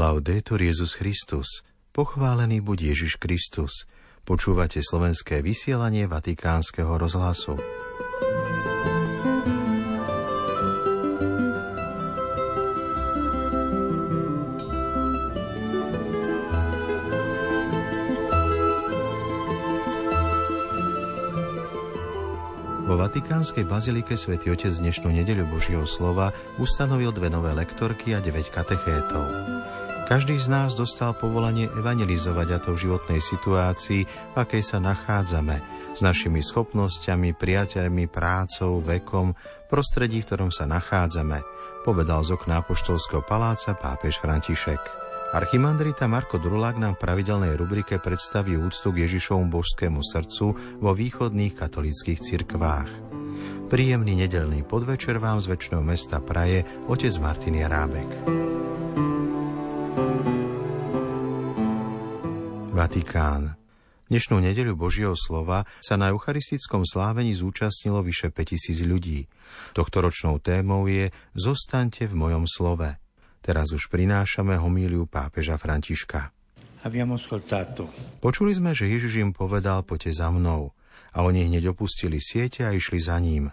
Laudetur Jezus Christus. Pochválený buď Ježiš Kristus. Počúvate slovenské vysielanie Vatikánskeho rozhlasu. Vo Vatikánskej bazilike svätý Otec dnešnú nedeľu Božieho slova ustanovil dve nové lektorky a 9 katechétov. Každý z nás dostal povolanie evangelizovať a to v životnej situácii, v akej sa nachádzame, s našimi schopnosťami, priateľmi, prácou, vekom, prostredí, v ktorom sa nachádzame, povedal z okna Apoštolského paláca pápež František. Archimandrita Marko Drulák nám v pravidelnej rubrike predstaví úctu k Ježišovom božskému srdcu vo východných katolických cirkvách. Príjemný nedelný podvečer vám z väčšného mesta praje otec Martin Jarábek. Vatikán. Dnešnú nedeľu Božieho slova sa na eucharistickom slávení zúčastnilo vyše 5000 ľudí. Tohtoročnou témou je Zostaňte v mojom slove. Teraz už prinášame homíliu pápeža Františka. Počuli sme, že Ježiš im povedal, poďte za mnou. A oni hneď opustili siete a išli za ním.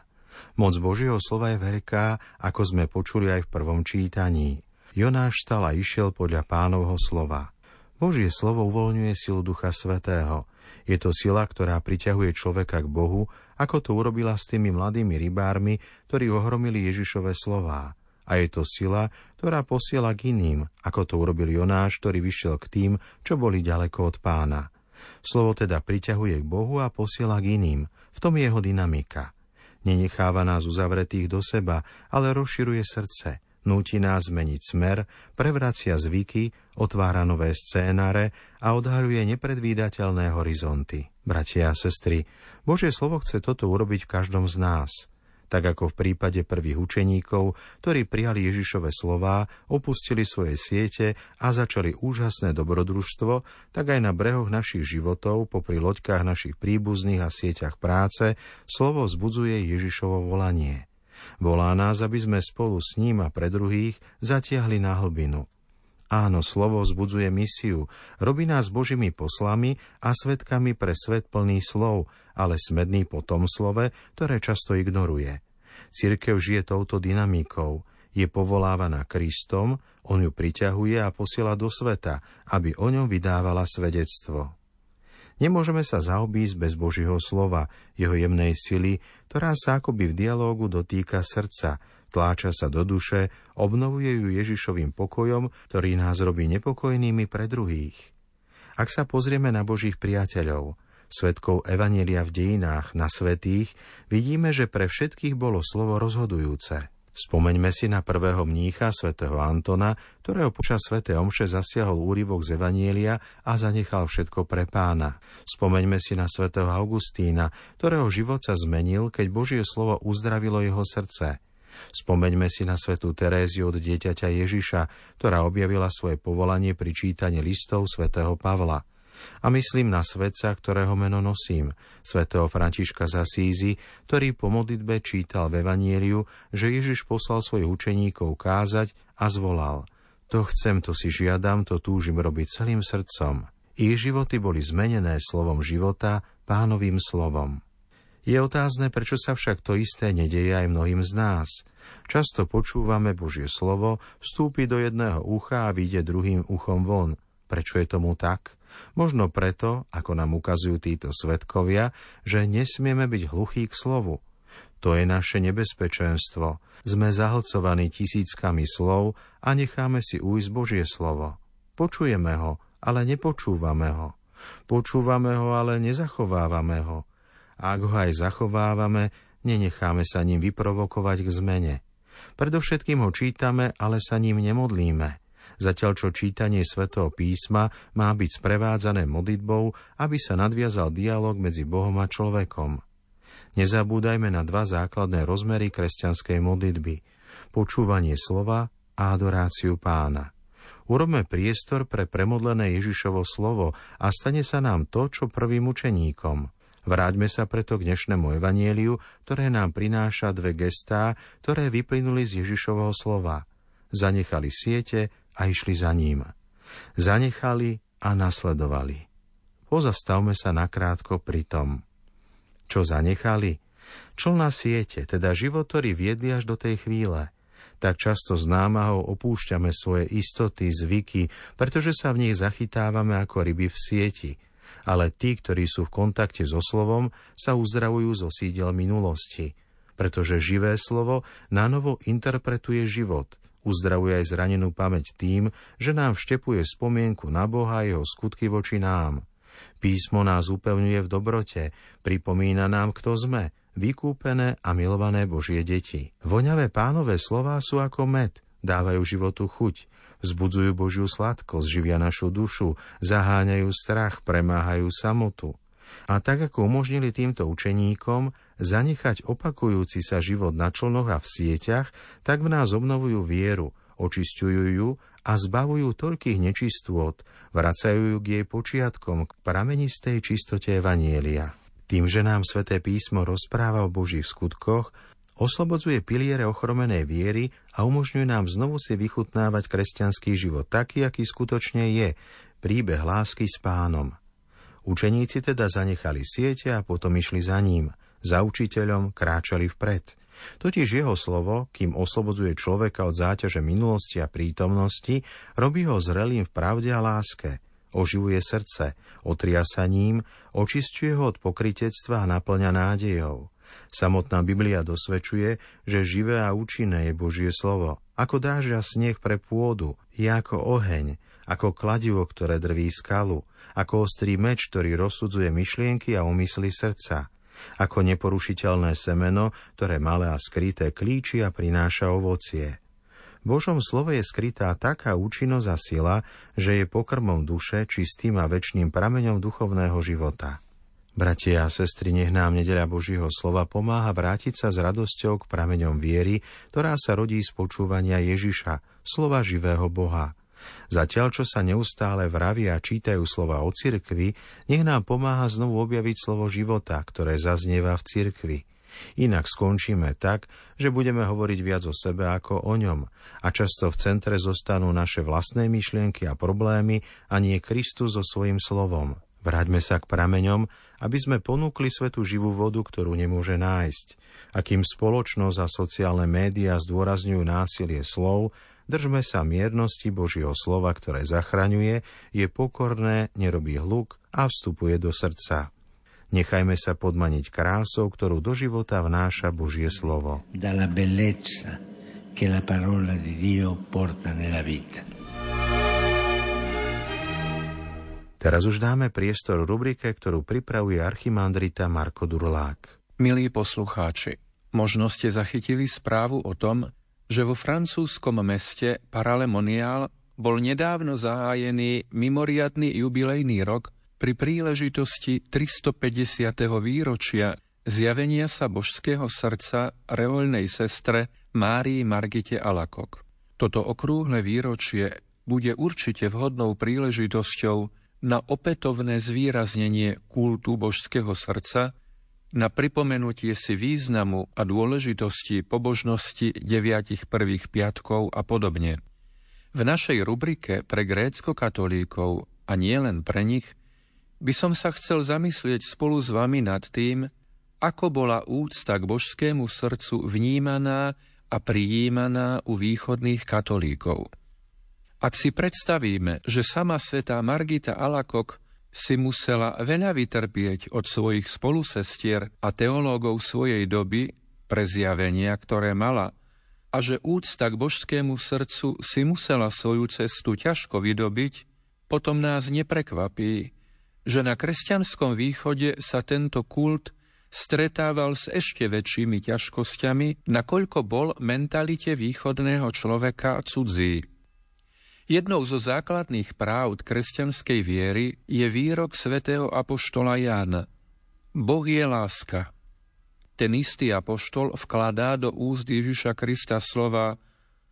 Moc Božieho slova je veľká, ako sme počuli aj v prvom čítaní. Jonáš stal a išiel podľa pánovho slova. Božie slovo uvoľňuje silu Ducha Svetého. Je to sila, ktorá priťahuje človeka k Bohu, ako to urobila s tými mladými rybármi, ktorí ohromili Ježišové slová. A je to sila, ktorá posiela k iným, ako to urobil Jonáš, ktorý vyšiel k tým, čo boli ďaleko od pána. Slovo teda priťahuje k Bohu a posiela k iným. V tom je jeho dynamika. Nenecháva nás uzavretých do seba, ale rozširuje srdce – núti nás zmeniť smer, prevracia zvyky, otvára nové scénáre a odhaľuje nepredvídateľné horizonty. Bratia a sestry, Božie slovo chce toto urobiť v každom z nás – tak ako v prípade prvých učeníkov, ktorí prijali Ježišove slová, opustili svoje siete a začali úžasné dobrodružstvo, tak aj na brehoch našich životov, popri loďkách našich príbuzných a sieťach práce, slovo vzbudzuje Ježišovo volanie. Volá nás, aby sme spolu s ním a pre druhých zatiahli na hlbinu. Áno, slovo vzbudzuje misiu, robí nás Božími poslami a svetkami pre svet plný slov, ale smedný po tom slove, ktoré často ignoruje. Cirkev žije touto dynamikou, je povolávaná Kristom, on ju priťahuje a posiela do sveta, aby o ňom vydávala svedectvo. Nemôžeme sa zaobísť bez Božieho slova, jeho jemnej sily, ktorá sa akoby v dialógu dotýka srdca, tláča sa do duše, obnovuje ju Ježišovým pokojom, ktorý nás robí nepokojnými pre druhých. Ak sa pozrieme na Božích priateľov, svetkov Evanielia v dejinách, na svetých, vidíme, že pre všetkých bolo slovo rozhodujúce – Spomeňme si na prvého mnícha svätého Antona, ktorého počas svätej omše zasiahol úryvok z Evanielia a zanechal všetko pre pána. Spomeňme si na svätého Augustína, ktorého život sa zmenil, keď Božie slovo uzdravilo jeho srdce. Spomeňme si na svetú Teréziu od dieťaťa Ježiša, ktorá objavila svoje povolanie pri čítaní listov svätého Pavla. A myslím na svetca, ktorého meno nosím, svätého Františka z Asízy, ktorý po modlitbe čítal v Evanieliu, že Ježiš poslal svojich učeníkov kázať a zvolal To chcem, to si žiadam, to túžim robiť celým srdcom. Ich životy boli zmenené slovom života, pánovým slovom. Je otázne, prečo sa však to isté nedeje aj mnohým z nás. Často počúvame Božie slovo, vstúpi do jedného ucha a vyjde druhým uchom von. Prečo je tomu tak? Možno preto, ako nám ukazujú títo svetkovia, že nesmieme byť hluchí k slovu. To je naše nebezpečenstvo. Sme zahlcovaní tisíckami slov a necháme si ujsť Božie slovo. Počujeme ho, ale nepočúvame ho. Počúvame ho, ale nezachovávame ho. A ak ho aj zachovávame, nenecháme sa ním vyprovokovať k zmene. Predovšetkým ho čítame, ale sa ním nemodlíme zatiaľ čo čítanie svätého písma má byť sprevádzané modlitbou, aby sa nadviazal dialog medzi Bohom a človekom. Nezabúdajme na dva základné rozmery kresťanskej modlitby – počúvanie slova a adoráciu pána. Urobme priestor pre premodlené Ježišovo slovo a stane sa nám to, čo prvým učeníkom. Vráťme sa preto k dnešnému evanieliu, ktoré nám prináša dve gestá, ktoré vyplynuli z Ježišovho slova. Zanechali siete a išli za ním. Zanechali a nasledovali. Pozastavme sa nakrátko pri tom. Čo zanechali? Člna siete, teda životory viedli až do tej chvíle. Tak často z námahou opúšťame svoje istoty, zvyky, pretože sa v nich zachytávame ako ryby v sieti. Ale tí, ktorí sú v kontakte so slovom, sa uzdravujú zo sídel minulosti. Pretože živé slovo na interpretuje život – Uzdravuje aj zranenú pamäť tým, že nám vštepuje spomienku na Boha a jeho skutky voči nám. Písmo nás upevňuje v dobrote, pripomína nám, kto sme, vykúpené a milované Božie deti. Voňavé pánové slová sú ako med, dávajú životu chuť, vzbudzujú Božiu sladkosť, živia našu dušu, zaháňajú strach, premáhajú samotu. A tak ako umožnili týmto učeníkom zanechať opakujúci sa život na člnoch a v sieťach, tak v nás obnovujú vieru, očisťujú ju a zbavujú toľkých nečistôt, vracajú ju k jej počiatkom, k pramenistej čistote Evanielia. Tým, že nám sväté písmo rozpráva o Božích skutkoch, oslobodzuje piliere ochromenej viery a umožňuje nám znovu si vychutnávať kresťanský život taký, aký skutočne je, príbeh lásky s pánom. Učeníci teda zanechali siete a potom išli za ním. Za učiteľom kráčali vpred. Totiž jeho slovo, kým oslobodzuje človeka od záťaže minulosti a prítomnosti, robí ho zrelým v pravde a láske. Oživuje srdce, otria ním, očistuje ho od pokritectva a naplňa nádejou. Samotná Biblia dosvedčuje, že živé a účinné je Božie slovo. Ako dážia sneh pre pôdu, je ako oheň, ako kladivo, ktoré drví skalu, ako ostrý meč, ktorý rozsudzuje myšlienky a umysly srdca, ako neporušiteľné semeno, ktoré malé a skryté klíči a prináša ovocie. Božom slove je skrytá taká účinnosť a sila, že je pokrmom duše, čistým a väčšným prameňom duchovného života. Bratia a sestry, nech nám nedeľa Božího slova pomáha vrátiť sa s radosťou k prameňom viery, ktorá sa rodí z počúvania Ježiša, slova živého Boha. Zatiaľ, čo sa neustále vraví a čítajú slova o cirkvi, nech nám pomáha znovu objaviť slovo života, ktoré zaznieva v cirkvi. Inak skončíme tak, že budeme hovoriť viac o sebe ako o ňom a často v centre zostanú naše vlastné myšlienky a problémy a nie Kristus so svojím slovom. Vráťme sa k prameňom, aby sme ponúkli svetu živú vodu, ktorú nemôže nájsť. Akým spoločnosť a sociálne médiá zdôrazňujú násilie slov, Držme sa miernosti Božieho slova, ktoré zachraňuje, je pokorné, nerobí hluk a vstupuje do srdca. Nechajme sa podmaniť krásou, ktorú do života vnáša Božie slovo. Dalla bellezza che la parola di Dio porta nella vita. Teraz už dáme priestor rubrike, ktorú pripravuje archimandrita Marko Durlák. Milí poslucháči, možno ste zachytili správu o tom, že vo francúzskom meste Paralemonial bol nedávno zahájený mimoriadný jubilejný rok pri príležitosti 350. výročia zjavenia sa božského srdca revoľnej sestre Márii Margite Alakok. Toto okrúhle výročie bude určite vhodnou príležitosťou na opätovné zvýraznenie kultu božského srdca, na pripomenutie si významu a dôležitosti pobožnosti deviatich prvých piatkov a podobne. V našej rubrike pre grécko-katolíkov a nie len pre nich by som sa chcel zamyslieť spolu s vami nad tým, ako bola úcta k božskému srdcu vnímaná a prijímaná u východných katolíkov. Ak si predstavíme, že sama svetá Margita Alakok si musela veľa vytrpieť od svojich spolusestier a teológov svojej doby pre zjavenia, ktoré mala, a že úcta k božskému srdcu si musela svoju cestu ťažko vydobiť, potom nás neprekvapí, že na kresťanskom východe sa tento kult stretával s ešte väčšími ťažkosťami, nakoľko bol mentalite východného človeka cudzí. Jednou zo základných práv kresťanskej viery je výrok svätého apoštola Jána. Boh je láska. Ten istý apoštol vkladá do úst Ježiša Krista slova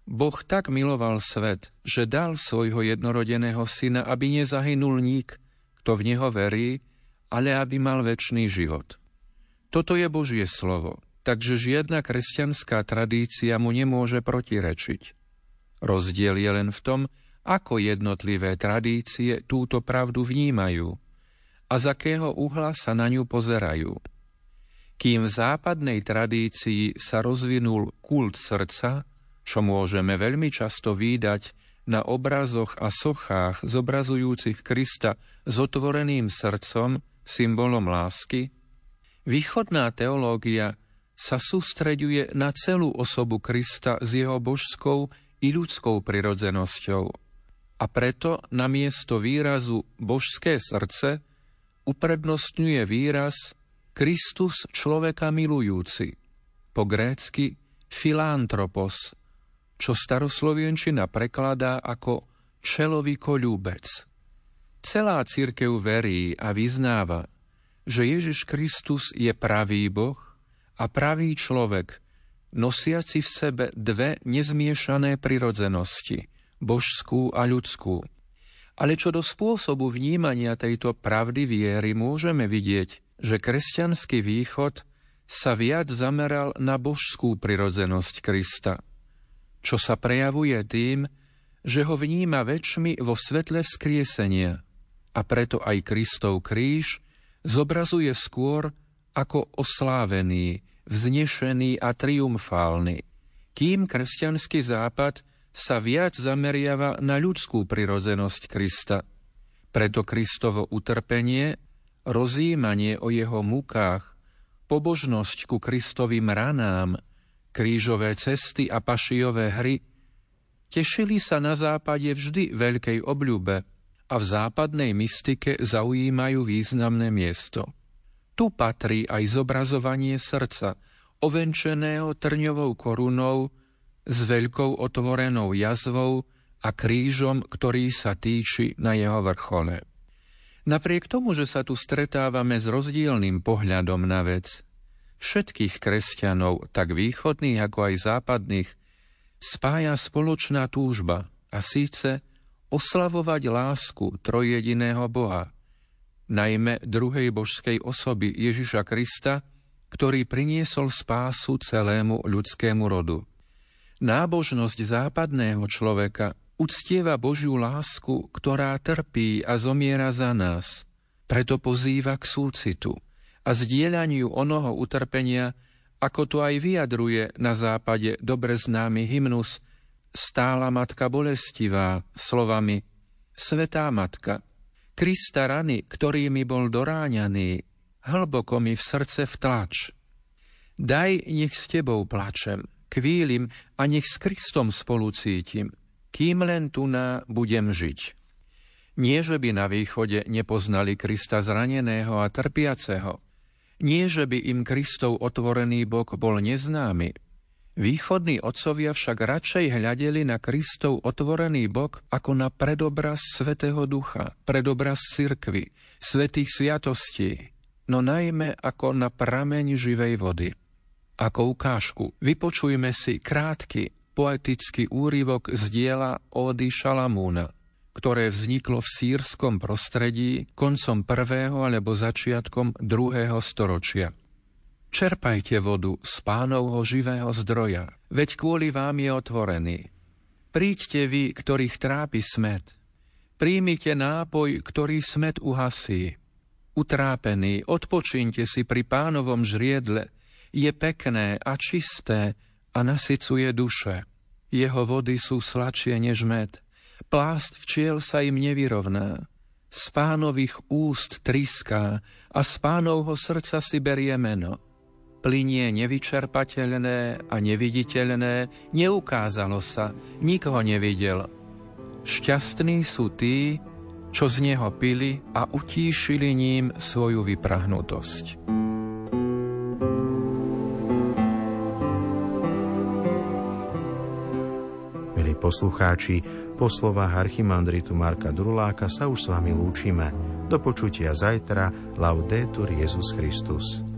Boh tak miloval svet, že dal svojho jednorodeného syna, aby nezahynul nik, kto v neho verí, ale aby mal väčší život. Toto je Božie slovo, takže žiadna kresťanská tradícia mu nemôže protirečiť. Rozdiel je len v tom, ako jednotlivé tradície túto pravdu vnímajú a z akého uhla sa na ňu pozerajú. Kým v západnej tradícii sa rozvinul kult srdca, čo môžeme veľmi často výdať na obrazoch a sochách zobrazujúcich Krista s otvoreným srdcom, symbolom lásky, východná teológia sa sústreďuje na celú osobu Krista s jeho božskou i ľudskou prirodzenosťou. A preto namiesto výrazu božské srdce uprednostňuje výraz Kristus človeka milujúci, po grécky filantropos, čo staroslovienčina prekladá ako čelový koľúbec. Celá církev verí a vyznáva, že Ježiš Kristus je pravý Boh a pravý človek, nosiaci v sebe dve nezmiešané prirodzenosti, božskú a ľudskú. Ale čo do spôsobu vnímania tejto pravdy viery môžeme vidieť, že kresťanský východ sa viac zameral na božskú prirodzenosť Krista, čo sa prejavuje tým, že ho vníma väčšmi vo svetle vzkriesenia a preto aj Kristov kríž zobrazuje skôr ako oslávený, vznešený a triumfálny, kým kresťanský západ sa viac zameriava na ľudskú prirodzenosť Krista. Preto Kristovo utrpenie, rozjímanie o jeho mukách, pobožnosť ku Kristovým ranám, krížové cesty a pašijové hry tešili sa na západe vždy veľkej obľúbe a v západnej mystike zaujímajú významné miesto. Tu patrí aj zobrazovanie srdca, ovenčeného trňovou korunou, s veľkou otvorenou jazvou a krížom, ktorý sa týči na jeho vrchole. Napriek tomu, že sa tu stretávame s rozdielným pohľadom na vec, všetkých kresťanov, tak východných ako aj západných, spája spoločná túžba a síce oslavovať lásku trojjediného Boha, najmä druhej božskej osoby Ježiša Krista, ktorý priniesol spásu celému ľudskému rodu. Nábožnosť západného človeka uctieva Božiu lásku, ktorá trpí a zomiera za nás. Preto pozýva k súcitu a zdieľaniu onoho utrpenia, ako to aj vyjadruje na západe dobre známy hymnus Stála matka bolestivá slovami Svetá matka, Krista rany, ktorými bol doráňaný, hlboko mi v srdce vtlač. Daj, nech s tebou plačem, kvílim a nech s Kristom spolu cítim, kým len tu na budem žiť. Nie, že by na východe nepoznali Krista zraneného a trpiaceho. Nie, že by im Kristov otvorený bok bol neznámy. Východní otcovia však radšej hľadeli na Kristov otvorený bok ako na predobraz Svetého Ducha, predobraz cirkvy, svetých sviatostí, no najmä ako na prameň živej vody. Ako ukážku vypočujme si krátky poetický úryvok z diela Ódy Šalamúna, ktoré vzniklo v sírskom prostredí koncom prvého alebo začiatkom druhého storočia. Čerpajte vodu z pánovho živého zdroja, veď kvôli vám je otvorený. Príďte vy, ktorých trápi smet. Príjmite nápoj, ktorý smet uhasí. Utrápený, odpočíňte si pri pánovom žriedle, je pekné a čisté a nasycuje duše. Jeho vody sú sladšie než med. Plást včiel sa im nevyrovná. Z pánových úst triská a z pánovho srdca si berie meno. Plinie nevyčerpateľné a neviditeľné, neukázalo sa, nikoho nevidel. Šťastní sú tí, čo z neho pili a utíšili ním svoju vyprahnutosť. Poslucháči, po slovách archimandritu Marka Druláka sa už s vami lúčime. Do počutia zajtra. Laudetur Jezus Christus.